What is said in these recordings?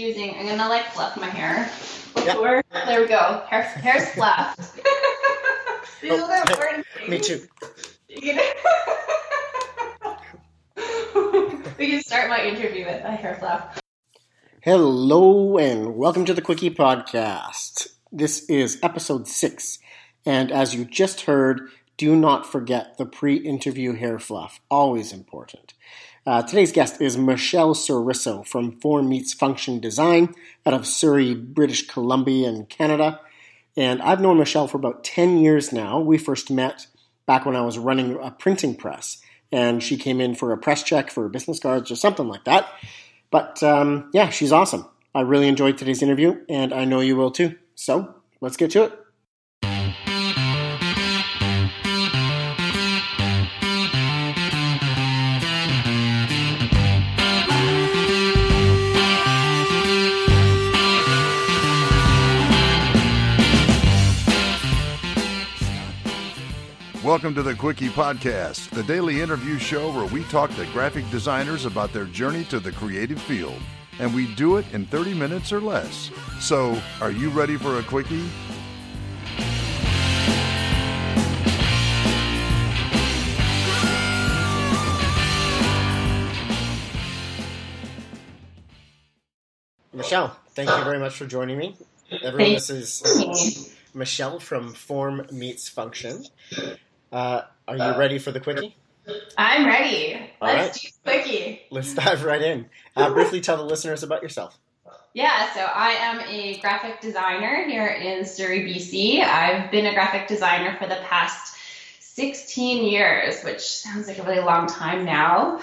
using. I'm gonna like fluff my hair before. Yep. There we go. Hair, hair's fluffed. These oh, are the important things. Me too. we can start my interview with a hair fluff. Hello and welcome to the Quickie Podcast. This is episode six, and as you just heard, do not forget the pre-interview hair fluff. Always important. Uh, today's guest is Michelle Sourisseau from Form Meets Function Design out of Surrey, British Columbia, in Canada. And I've known Michelle for about 10 years now. We first met back when I was running a printing press, and she came in for a press check for business cards or something like that. But um, yeah, she's awesome. I really enjoyed today's interview, and I know you will too. So let's get to it. Welcome to the Quickie Podcast, the daily interview show where we talk to graphic designers about their journey to the creative field. And we do it in 30 minutes or less. So, are you ready for a Quickie? Michelle, thank you very much for joining me. Everyone, this is Michelle from Form Meets Function. Uh, are you ready for the quickie? I'm ready. All Let's right. do quickie. Let's dive right in. Uh, briefly tell the listeners about yourself. Yeah, so I am a graphic designer here in Surrey, BC. I've been a graphic designer for the past 16 years, which sounds like a really long time now.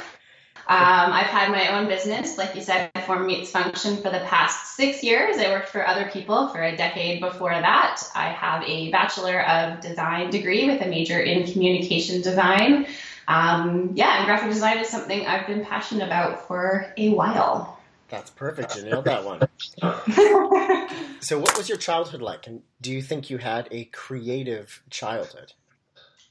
Um, I've had my own business, like you said, Form Meets Function for the past six years. I worked for other people for a decade before that. I have a Bachelor of Design degree with a major in communication design. Um, yeah, and graphic design is something I've been passionate about for a while. That's perfect. You nailed that one. so, what was your childhood like? And do you think you had a creative childhood?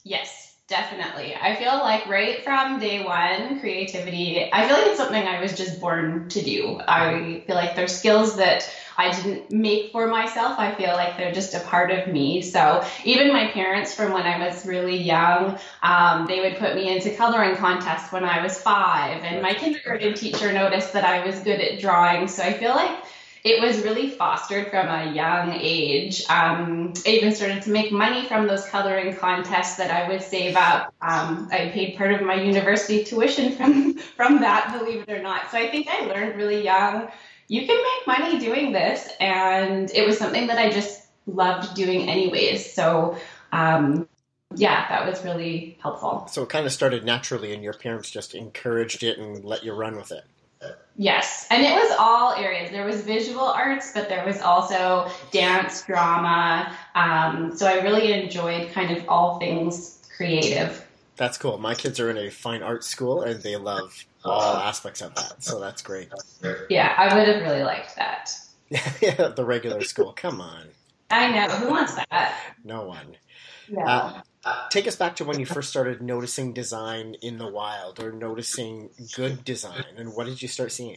Yes. Definitely. I feel like right from day one, creativity, I feel like it's something I was just born to do. I feel like there's skills that I didn't make for myself. I feel like they're just a part of me. So even my parents, from when I was really young, um, they would put me into coloring contests when I was five. And my kindergarten teacher noticed that I was good at drawing. So I feel like it was really fostered from a young age. Um, I even started to make money from those coloring contests that I would save up. Um, I paid part of my university tuition from from that, believe it or not. So I think I learned really young. You can make money doing this, and it was something that I just loved doing anyways. So. Um, yeah, that was really helpful. So it kind of started naturally, and your parents just encouraged it and let you run with it. Yes, and it was all areas. There was visual arts, but there was also dance, drama. Um, so I really enjoyed kind of all things creative. That's cool. My kids are in a fine arts school, and they love all aspects of that. So that's great. Yeah, I would have really liked that. yeah, the regular school. Come on. I know. Who wants that? No one. Yeah. Uh, take us back to when you first started noticing design in the wild or noticing good design and what did you start seeing?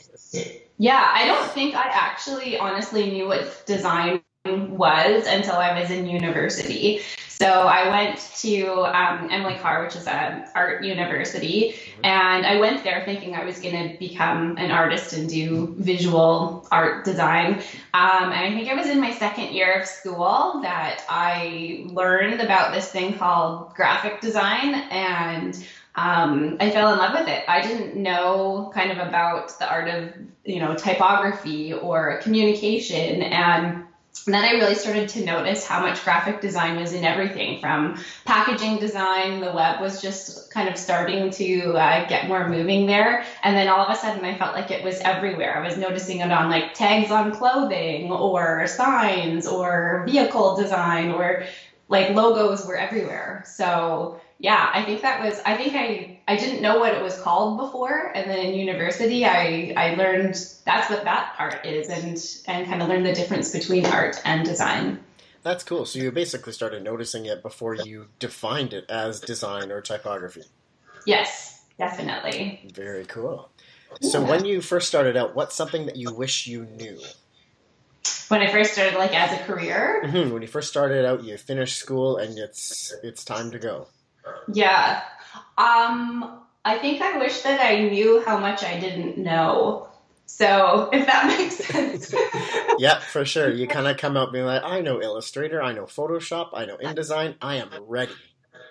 Yeah, I don't think I actually honestly knew what design was until I was in university. So I went to um, Emily Carr, which is an art university, and I went there thinking I was going to become an artist and do visual art design. Um, and I think I was in my second year of school that I learned about this thing called graphic design and um, I fell in love with it. I didn't know kind of about the art of, you know, typography or communication. And and then I really started to notice how much graphic design was in everything from packaging design. The web was just kind of starting to uh, get more moving there. And then all of a sudden, I felt like it was everywhere. I was noticing it on like tags on clothing or signs or vehicle design or like logos were everywhere. So yeah, I think that was I think I I didn't know what it was called before and then in university I I learned that's what that art is and and kind of learned the difference between art and design. That's cool. So you basically started noticing it before you defined it as design or typography. Yes, definitely. Very cool. So when you first started out, what's something that you wish you knew? When I first started, like as a career, hmm When you first started out, you finished school and it's it's time to go. yeah. Um, I think I wish that I knew how much I didn't know. So if that makes sense. Yeah, for sure. You kind of come out being like, I know Illustrator, I know Photoshop, I know InDesign, I am ready.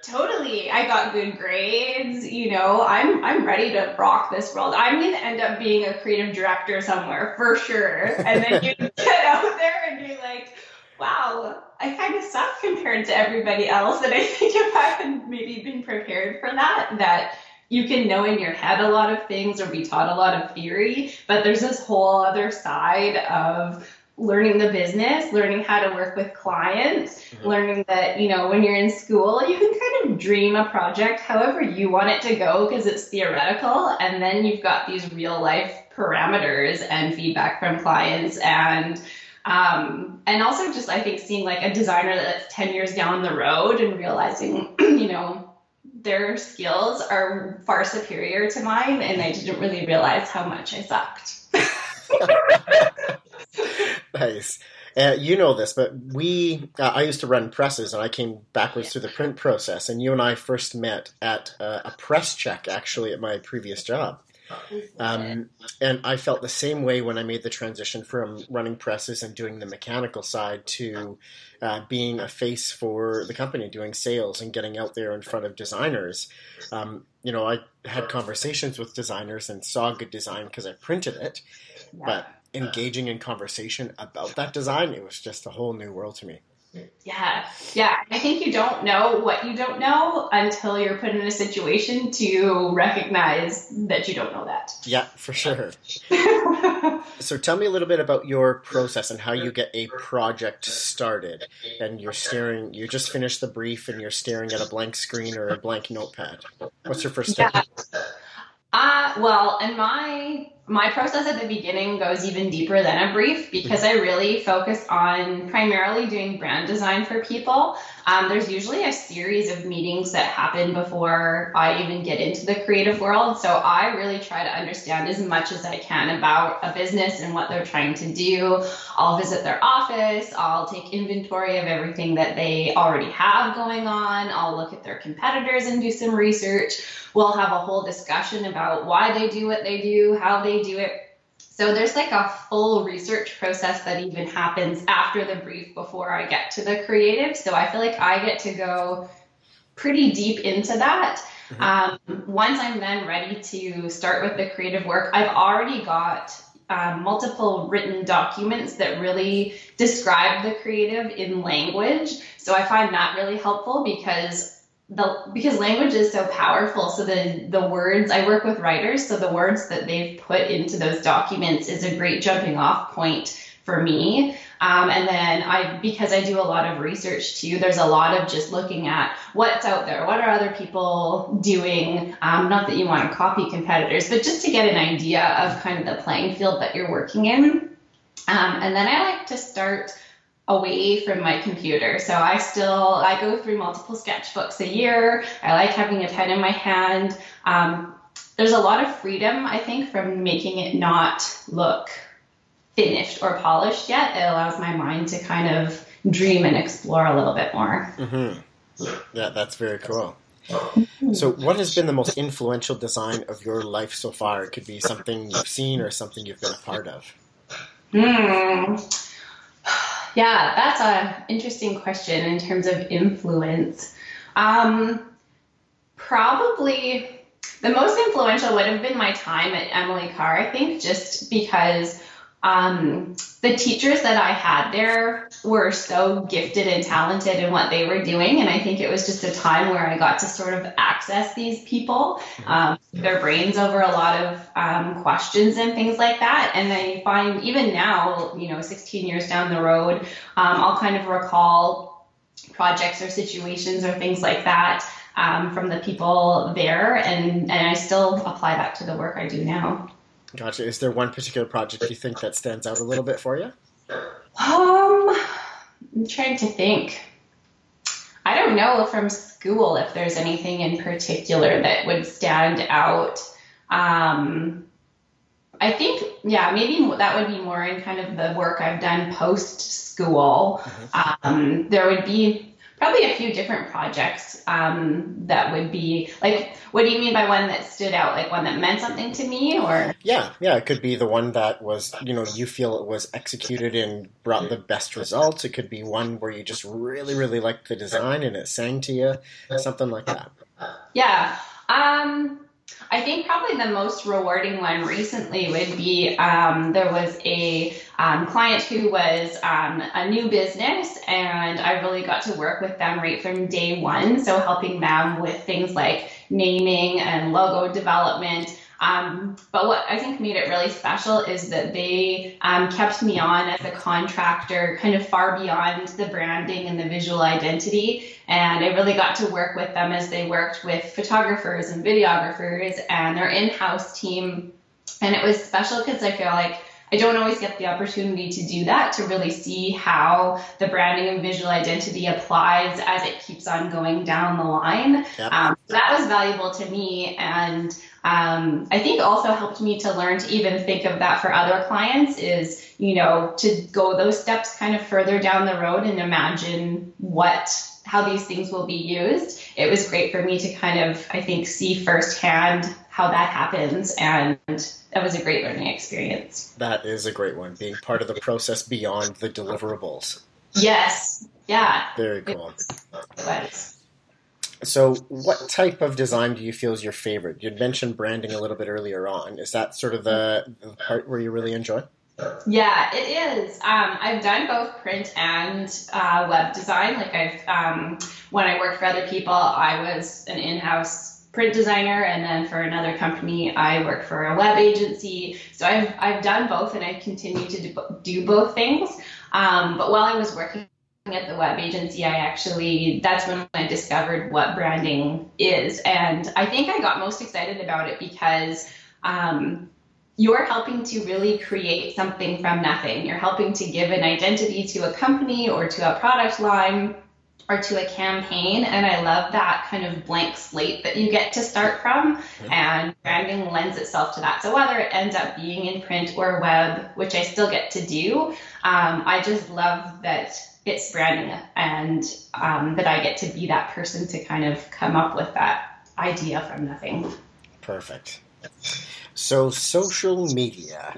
Totally. I got good grades, you know. I'm I'm ready to rock this world. I'm going to end up being a creative director somewhere for sure. And then you get out there and you're like, wow, I kind of suck compared to everybody else. And I think if I had maybe been prepared for that, that you can know in your head a lot of things or be taught a lot of theory, but there's this whole other side of learning the business, learning how to work with clients, Mhm. learning that, you know, when you're in school, you can kind of dream a project however you want it to go because it's theoretical. And then you've got these real life parameters and feedback from clients and um, and also just I think seeing like a designer that's 10 years down the road and realizing, you know, their skills are far superior to mine and I didn't really realize how much I sucked. Nice. Uh, you know this, but we, uh, I used to run presses and I came backwards through the print process. And you and I first met at uh, a press check, actually, at my previous job. Um, and I felt the same way when I made the transition from running presses and doing the mechanical side to uh, being a face for the company, doing sales and getting out there in front of designers. Um, you know, I had conversations with designers and saw good design because I printed it, but engaging in conversation about that design, it was just a whole new world to me. Yeah, yeah. I think you don't know what you don't know until you're put in a situation to recognize that you don't know that. Yeah, for sure. So tell me a little bit about your process and how you get a project started. And you're staring, you just finished the brief and you're staring at a blank screen or a blank notepad. What's your first step? yeah. Uh, well, in my my process at the beginning goes even deeper than a brief because I really focus on primarily doing brand design for people. Um, there's usually a series of meetings that happen before I even get into the creative world. So I really try to understand as much as I can about a business and what they're trying to do. I'll visit their office. I'll take inventory of everything that they already have going on. I'll look at their competitors and do some research. We'll have a whole discussion about why they do what they do, how they do it. So there's like a full research process that even happens after the brief before I get to the creative. So I feel like I get to go pretty deep into that. Mhm. Um, once I'm then ready to start with the creative work, I've already got um, multiple written documents that really describe the creative in language. So I find that really helpful because the because language is so powerful. So the the words I work with writers, so the words that they've put into those documents is a great jumping off point for me. Um, and then I, because I do a lot of research too, there's a lot of just looking at what's out there, what are other people doing. Um, not that you want to copy competitors, but just to get an idea of kind of the playing field that you're working in. Um, and then I like to start away from my computer. So I still I go through multiple sketchbooks a year. I like having a pen in my hand. Um, there's a lot of freedom, I think, from making it not look finished or polished yet. It allows my mind to kind of dream and explore a little bit more. Mm-hmm. Yeah, that's very cool. So, what has been the most influential design of your life so far? It could be something you've seen or something you've been a part of. Hmm. Yeah, that's an interesting question in terms of influence. Um, probably the most influential would have been my time at Emily Carr, I think, just because um, the teachers that I had there were so gifted and talented in what they were doing. And I think it was just a time where I got to sort of access these people, um, their brains over a lot of um, questions and things like that. And I find even now, you know, 16 years down the road, um, I'll kind of recall projects or situations or things like that um, from the people there. And, and I still apply that to the work I do now. Gotcha. Is there one particular project you think that stands out a little bit for you? Um, I'm trying to think. I don't know from school if there's anything in particular that would stand out. Um, I think, yeah, maybe that would be more in kind of the work I've done post school. Mm-hmm. Um, there would be probably a few different projects um, that would be like what do you mean by one that stood out? Like one that meant something to me or? Yeah yeah it could be the one that was you know you feel it was executed and brought the best results. It could be one where you just really really liked the design and it sang to you something like that. Yeah um I think probably the most rewarding one recently would be um, there was a um, client who was um, a new business, and I really got to work with them right from day one. So, helping them with things like naming and logo development. Um, but what I think made it really special is that they um, kept me on as a contractor, kind of far beyond the branding and the visual identity. And I really got to work with them as they worked with photographers and videographers and their in house team. And it was special because I feel like I don't always get the opportunity to do that, to really see how the branding and visual identity applies as it keeps on going down the line. Yep. Um, so that was valuable to me. And um, I think also helped me to learn to even think of that for other clients is, you know, to go those steps kind of further down the road and imagine what how these things will be used. It was great for me to kind of, I think, see firsthand how that happens. And that was a great learning experience. That is a great one, being part of the process beyond the deliverables. Yes. Yeah. Very cool. So, what type of design do you feel is your favorite? You'd mentioned branding a little bit earlier on. Is that sort of the, the part where you really enjoy? Yeah, it is. Um, I've done both print and uh, web design. Like I've, um, when I worked for other people, I was an in-house print designer, and then for another company, I worked for a web agency. So I've I've done both, and I continue to do, both things. Um, but while I was working at the web agency, I actually that's when I discovered what branding is, and I think I got most excited about it because. Um, you're helping to really create something from nothing. You're helping to give an identity to a company or to a product line or to a campaign. And I love that kind of blank slate that you get to start from. And branding lends itself to that. So whether it ends up being in print or web, which I still get to do, um, I just love that it's branding and um, that I get to be that person to kind of come up with that idea from nothing. Perfect. So, social media.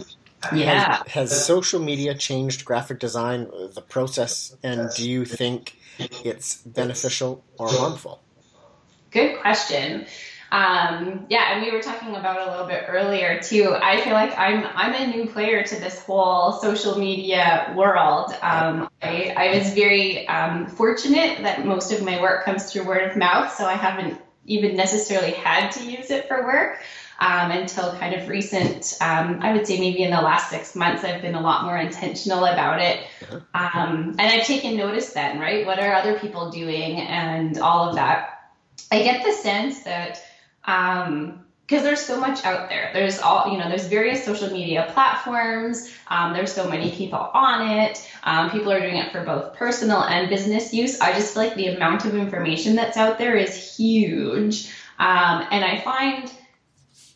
Yeah. Has, has, social media changed graphic design, the process, and do you think it's beneficial or harmful? Good question. Um, yeah, and we were talking about a little bit earlier too. I feel like I'm I'm a new player to this whole social media world. Um, I, I was very um, fortunate that most of my work comes through word of mouth, so I haven't even necessarily had to use it for work um, until kind of recent. Um, I would say maybe in the last six months, I've been a lot more intentional about it. Um, and I've taken notice then, right? What are other people doing and all of that. I get the sense that because um, there's so much out there. There's all, you know, there's various social media platforms. Um, there's so many people on it. Um, people are doing it for both personal and business use. I just feel like the amount of information that's out there is huge. Um, and I find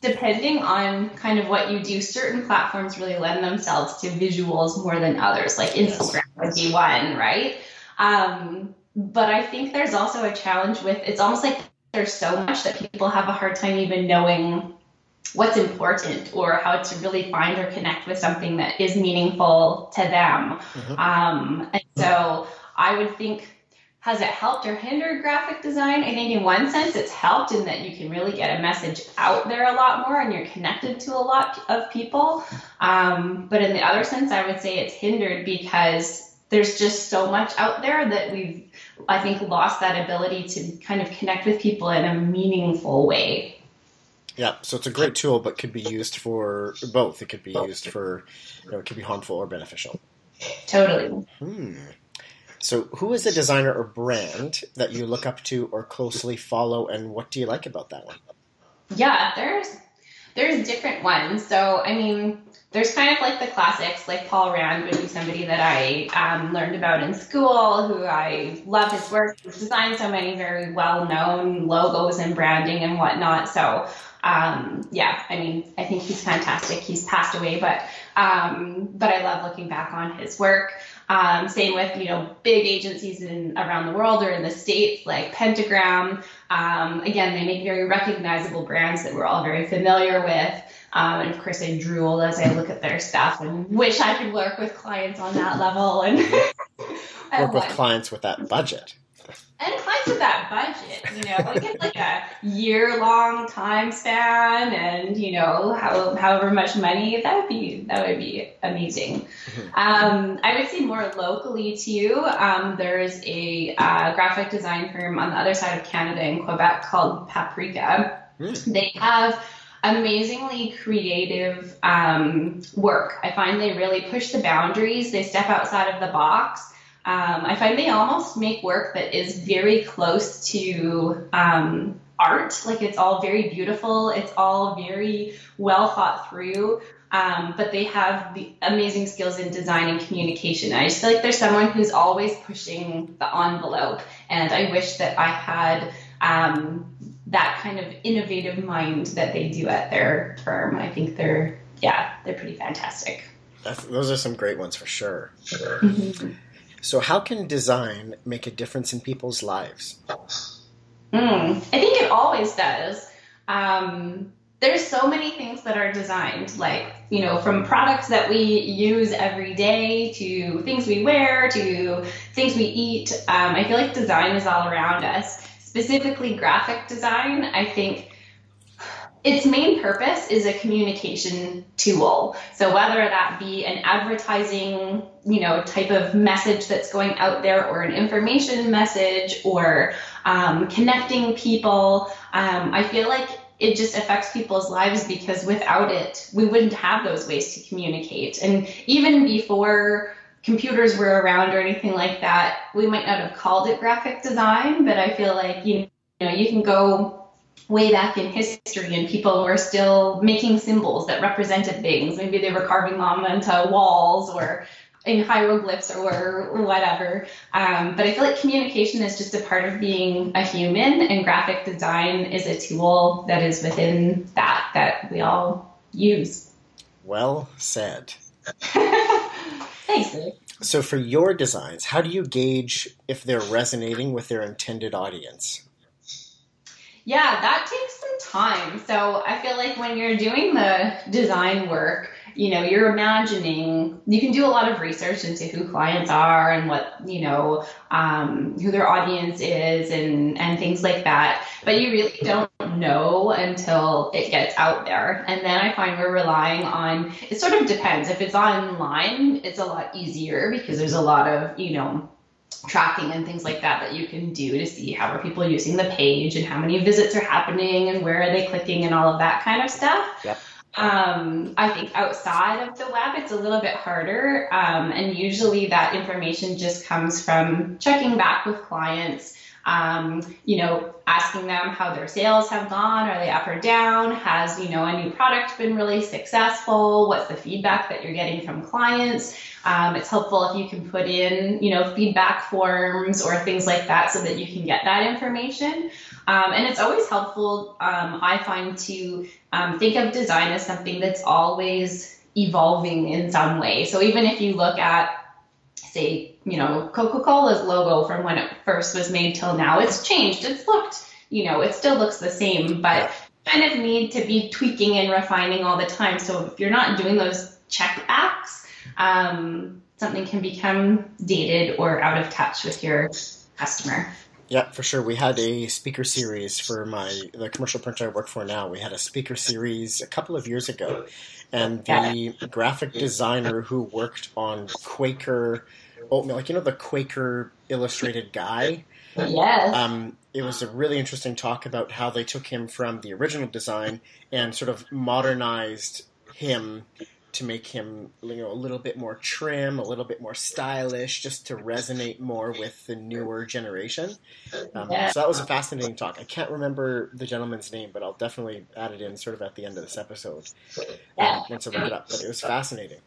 depending on kind of what you do, certain platforms really lend themselves to visuals more than others, like Instagram would be one, right? Um, but I think there's also a challenge with it's almost like there's so much that people have a hard time even knowing what's important or how to really find or connect with something that is meaningful to them. Mm-hmm. Um, and so I would think has it helped or hindered graphic design? I think in one sense it's helped in that you can really get a message out there a lot more and you're connected to a lot of people. Um, but in the other sense, I would say it's hindered because there's just so much out there that we've, I think, lost that ability to kind of connect with people in a meaningful way. Yeah, so it's a great tool, but could be used for both. It could be used for, you know, it could be harmful or beneficial. Totally. Hmm. So, who is a designer or brand that you look up to or closely follow, and what do you like about that one? Yeah, there's there's different ones. So, I mean, there's kind of like the classics, like Paul Rand would be somebody that I um, learned about in school, who I love his work. He's designed so many very well known logos and branding and whatnot. So, um, yeah, I mean, I think he's fantastic. He's passed away, but um, but I love looking back on his work. Um, same with you know big agencies in around the world or in the states like Pentagram. Um, again, they make very recognizable brands that we're all very familiar with. Um, and of course, I drool as I look at their stuff and wish I could work with clients on that level and work with clients with that budget and clients with that budget, you know, like it's like a year long time span and, you know, how, however much money, that would be, that would be amazing. Mm-hmm. Um, I would say more locally too, um, there's a uh, graphic design firm on the other side of Canada in Quebec called Paprika. Mm. They have amazingly creative um, work. I find they really push the boundaries. They step outside of the box um, I find they almost make work that is very close to um, art. Like it's all very beautiful, it's all very well thought through. Um, but they have the amazing skills in design and communication. I just feel like there's someone who's always pushing the envelope, and I wish that I had um, that kind of innovative mind that they do at their firm. I think they're yeah, they're pretty fantastic. That's, those are some great ones for sure. Mm-hmm. So, how can design make a difference in people's lives? Mm, I think it always does. Um, there's so many things that are designed, like, you know, from products that we use every day to things we wear to things we eat. Um, I feel like design is all around us. Specifically, graphic design, I think its main purpose is a communication tool. So whether that be an advertising, you know, type of message that's going out there, or an information message, or um, connecting people, um, I feel like it just affects people's lives because without it, we wouldn't have those ways to communicate. And even before computers were around or anything like that, we might not have called it graphic design, but I feel like you know you can go way back in history and people were still making symbols that represented things. Maybe they were carving them into walls or in hieroglyphs or whatever. Um, but I feel like communication is just a part of being a human, and graphic design is a tool that is within that that we all use. Well said. Thanks. So, for your designs, how do you gauge if they're resonating with their intended audience? Yeah, that takes some time. So I feel like when you're doing the design work, you know, you're imagining, you can do a lot of research into who clients are and what, you know, um, who their audience is and, and things like that. But you really don't know until it gets out there. And then I find we're relying on, it sort of depends. If it's online, it's a lot easier because there's a lot of, you know, tracking and things like that that you can do to see how are people using the page and how many visits are happening and where are they clicking and all of that kind of stuff. Yep. Um, I think outside of the web, it's a little bit harder. Um, and usually that information just comes from checking back with clients, um, you know, asking them how their sales have gone. Are they up or down? Has, you know, a new product been really successful? What's the feedback that you're getting from clients? Um, it's helpful if you can put in, you know, feedback forms or things like that so that you can get that information. Um, and it's always helpful, um, I find, to um, think of design as something that's always evolving in some way. So even if you look at say, you know, Coca-Cola's logo from when it first was made till now, it's changed. It's looked, you know, it still looks the same, but kind of need to be tweaking and refining all the time. So if you're not doing those checkbacks, um, something can become dated or out of touch with your customer. Yeah, for sure. We had a speaker series for my the commercial printer I work for now. We had a speaker series a couple of years ago, and the graphic designer who worked on Quaker oatmeal, like you know the Quaker illustrated guy. Yes. Um, it was a really interesting talk about how they took him from the original design and sort of modernized him to make him you know a little bit more trim, a little bit more stylish, just to resonate more with the newer generation. Um, yeah. So that was a fascinating talk. I can't remember the gentleman's name, but I'll definitely add it in sort of at the end of this episode yeah. once I look it up. But it was fascinating.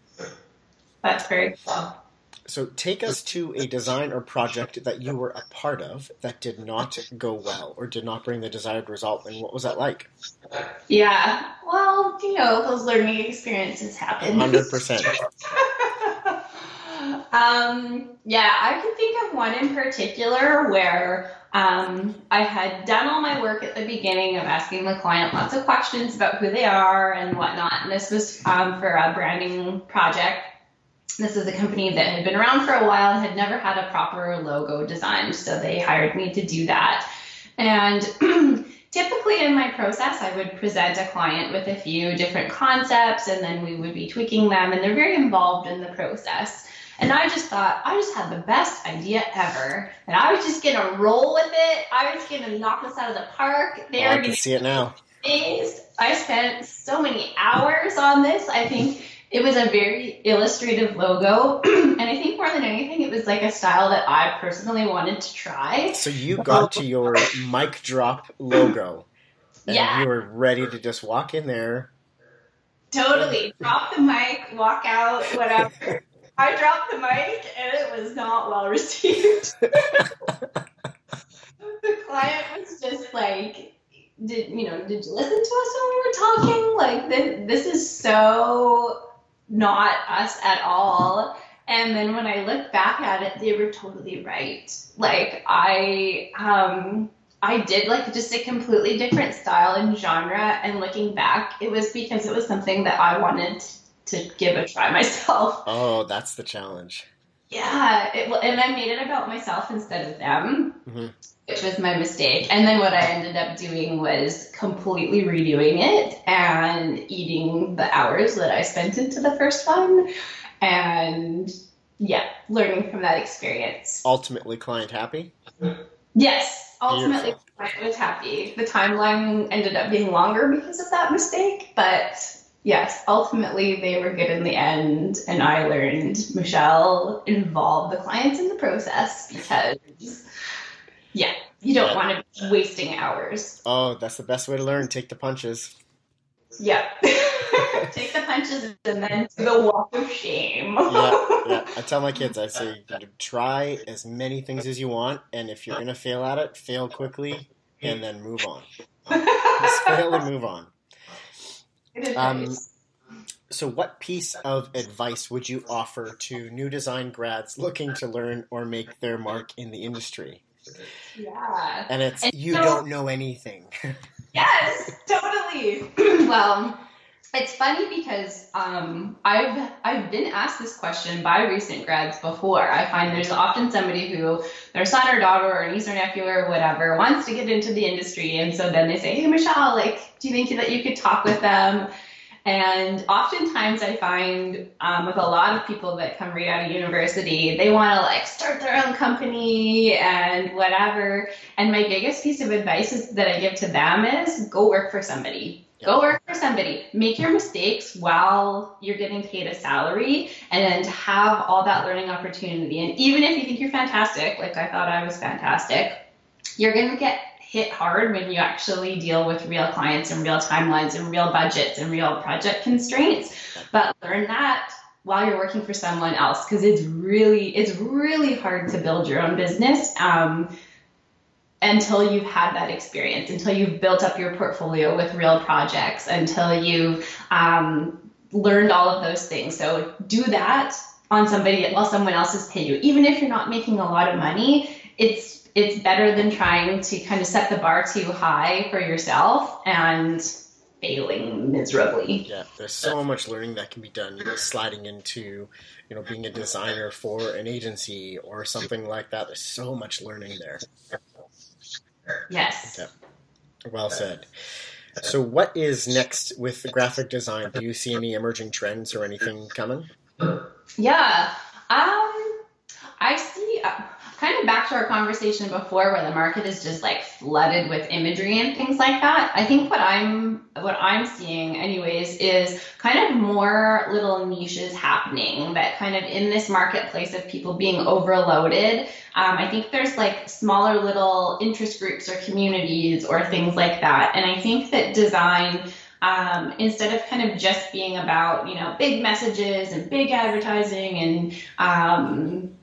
That's very cool. So take us to a design or project that you were a part of that did not go well or did not bring the desired result, and what was that like? Yeah, well, you know, those learning experiences happen. Hundred percent. Um, yeah, I can think of one in particular where um, I had done all my work at the beginning of asking the client lots of questions about who they are and whatnot. And this was um, for a branding project. This is a company that had been around for a while and had never had a proper logo designed, so they hired me to do that. And typically in my process, I would present a client with a few different concepts and then we would be tweaking them, and they're very involved in the process. And I just thought I just had the best idea ever, and I was just gonna roll with it. I was gonna knock this out of the park. They Oh, I can see it now. amazed. I spent so many hours on this. I think it was a very illustrative logo, and I think more than anything, it was like a style that I personally wanted to try. So you got to your mic drop logo, and Yeah. you were ready to just walk in there. Totally. Drop the mic, walk out, whatever. I dropped the mic and it was not well received. the client was just like, did you know, did you listen to us when we were talking? Like this, this is so not us at all. And then when I look back at it, they were totally right. Like I um I did like just a completely different style and genre and looking back, it was because it was something that I wanted to give a try myself. Oh, that's the challenge. Yeah, it, and I made it about myself instead of them, Mhm. which was my mistake. And then what I ended up doing was completely redoing it and eating the hours that I spent into the first one, and yeah, learning from that experience. Ultimately, client happy. Yes, ultimately, Beautiful. I was happy. The timeline ended up being longer because of that mistake, but yes, ultimately they were good in the end, and I learned Michelle involved the clients in the process because, yeah, you don't want to be wasting hours. Oh, that's the best way to learn. Take the punches. Yeah. Take the punches and then do the walk of shame. Yeah, yeah. I tell my kids, I say, try as many things as you want, and if you're gonna fail at it, fail quickly, and then move on. Just fail and move on. Um. So, what piece of advice would you offer to new design grads looking to learn or make their mark in the industry? Yeah. And it's And you so- don't know anything. Yes, totally. well, it's funny because um, I've I've been asked this question by recent grads before. I find there's often somebody who their son or daughter or niece or nephew or whatever wants to get into the industry, and so then they say, "Hey, Michelle, like, do you think that you could talk with them?" And oftentimes I find um, with a lot of people that come right out of university, they want to like start their own company and whatever. And my biggest piece of advice is, that I give to them is go work for somebody. Go work for somebody. Make your mistakes while you're getting paid a salary and have all that learning opportunity. And even if you think you're fantastic, like I thought I was fantastic, you're going to get hit hard when you actually deal with real clients and real timelines and real budgets and real project constraints. But learn that while you're working for someone else because it's really it's really hard to build your own business um, until you've had that experience, until you've built up your portfolio with real projects, until you've um, learned all of those things. So do that on somebody while someone else is paying you, even if you're not making a lot of money. It's it's better than trying to kind of set the bar too high for yourself and failing miserably. Yeah, there's so much learning that can be done. You know, sliding into, you know, being a designer for an agency or something like that. There's so much learning there. Yes. Yep. Well said. So, what is next with the graphic design? Do you see any emerging trends or anything coming? Yeah. Um, I see. Uh, kind of back to our conversation before, where the market is just like flooded with imagery and things like that. I think what I'm what I'm seeing, anyways, is kind of more little niches happening. That kind of in this marketplace of people being overloaded. Um, I think there's like smaller little interest groups or communities or things like that, and I think that design um, instead of kind of just being about you know big messages and big advertising and um,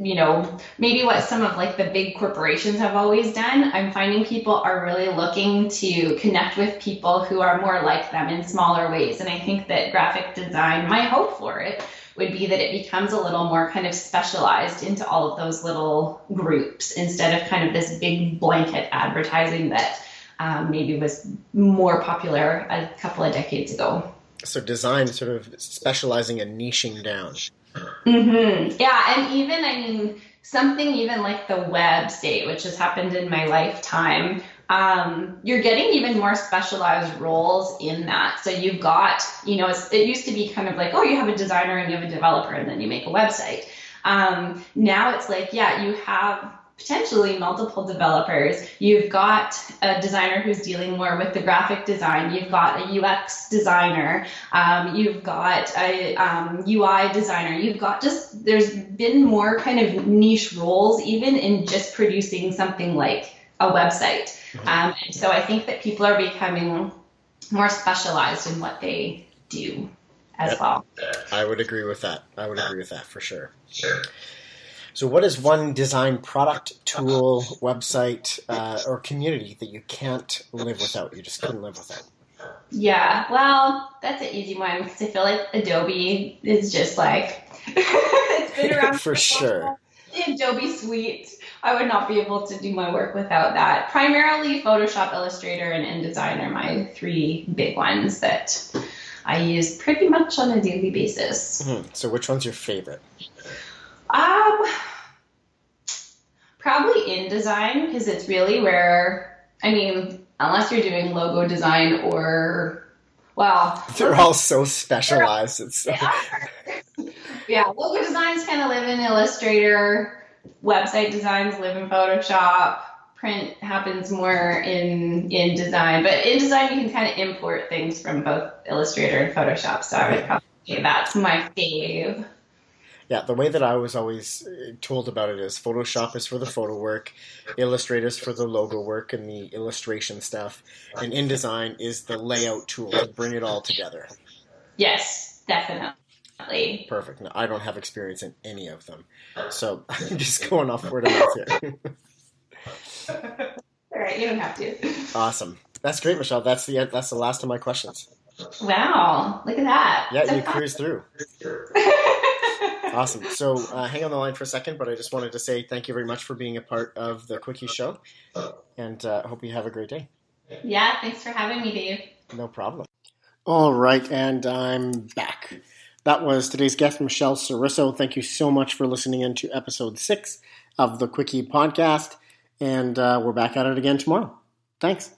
you know maybe what some of like the big corporations have always done i'm finding people are really looking to connect with people who are more like them in smaller ways and i think that graphic design my hope for it would be that it becomes a little more kind of specialized into all of those little groups instead of kind of this big blanket advertising that um, maybe was more popular a couple of decades ago. So design sort of specializing and niching down. Mm-hmm. Yeah, and even I mean something even like the web state, which has happened in my lifetime. Um, you're getting even more specialized roles in that. So you've got, you know, it used to be kind of like, oh, you have a designer and you have a developer, and then you make a website. Um, now it's like, yeah, you have potentially multiple developers. You've got a designer who's dealing more with the graphic design. You've got a UX designer. Um, you've got a um, UI designer. You've got just, there's been more kind of niche roles, even in just producing something like a website. Mm-hmm. Um, and so I think that people are becoming more specialized in what they do as yep. well. I would agree with that. I would agree with that for sure. Sure. So, what is one design product, tool, website, uh, or community that you can't live without? You just couldn't live without. Yeah, well, that's an easy one because I feel like Adobe is just like it's been around for, for sure. The Adobe Suite, I would not be able to do my work without that. Primarily, Photoshop, Illustrator, and InDesign are my three big ones that I use pretty much on a daily basis. Mm-hmm. So, which one's your favorite? Um, probably InDesign because it's really where I mean, unless you're doing logo design or well, they're all so specialized. It's so... yeah, logo designs kind of live in Illustrator. Website designs live in Photoshop. Print happens more in InDesign but InDesign you can kind of import things from both Illustrator and Photoshop. So I would probably say that's my fave. Yeah, the way that I was always uh, told about it is Photoshop is for the photo work, Illustrator is for the logo work and the illustration stuff, and InDesign is the layout tool to bring it all together. Yes, definitely. Perfect. I don't have experience in any of them, so I'm just going off word of mouth here. all right, you don't have to. Awesome. That's great, Michelle. That's the that's the last of my questions. Wow, look at that. Yeah, you cruised through. Awesome. So uh, hang on the line for a second, but I just wanted to say thank you very much for being a part of the Quickie Show, and uh, hope you have a great day. Yeah, thanks for having me, Dave. No problem. All right, and I'm back. That was today's guest, Michelle Sourisseau. Thank you so much for listening in to episode six of the Quickie Podcast, and uh, we're back at it again tomorrow. Thanks.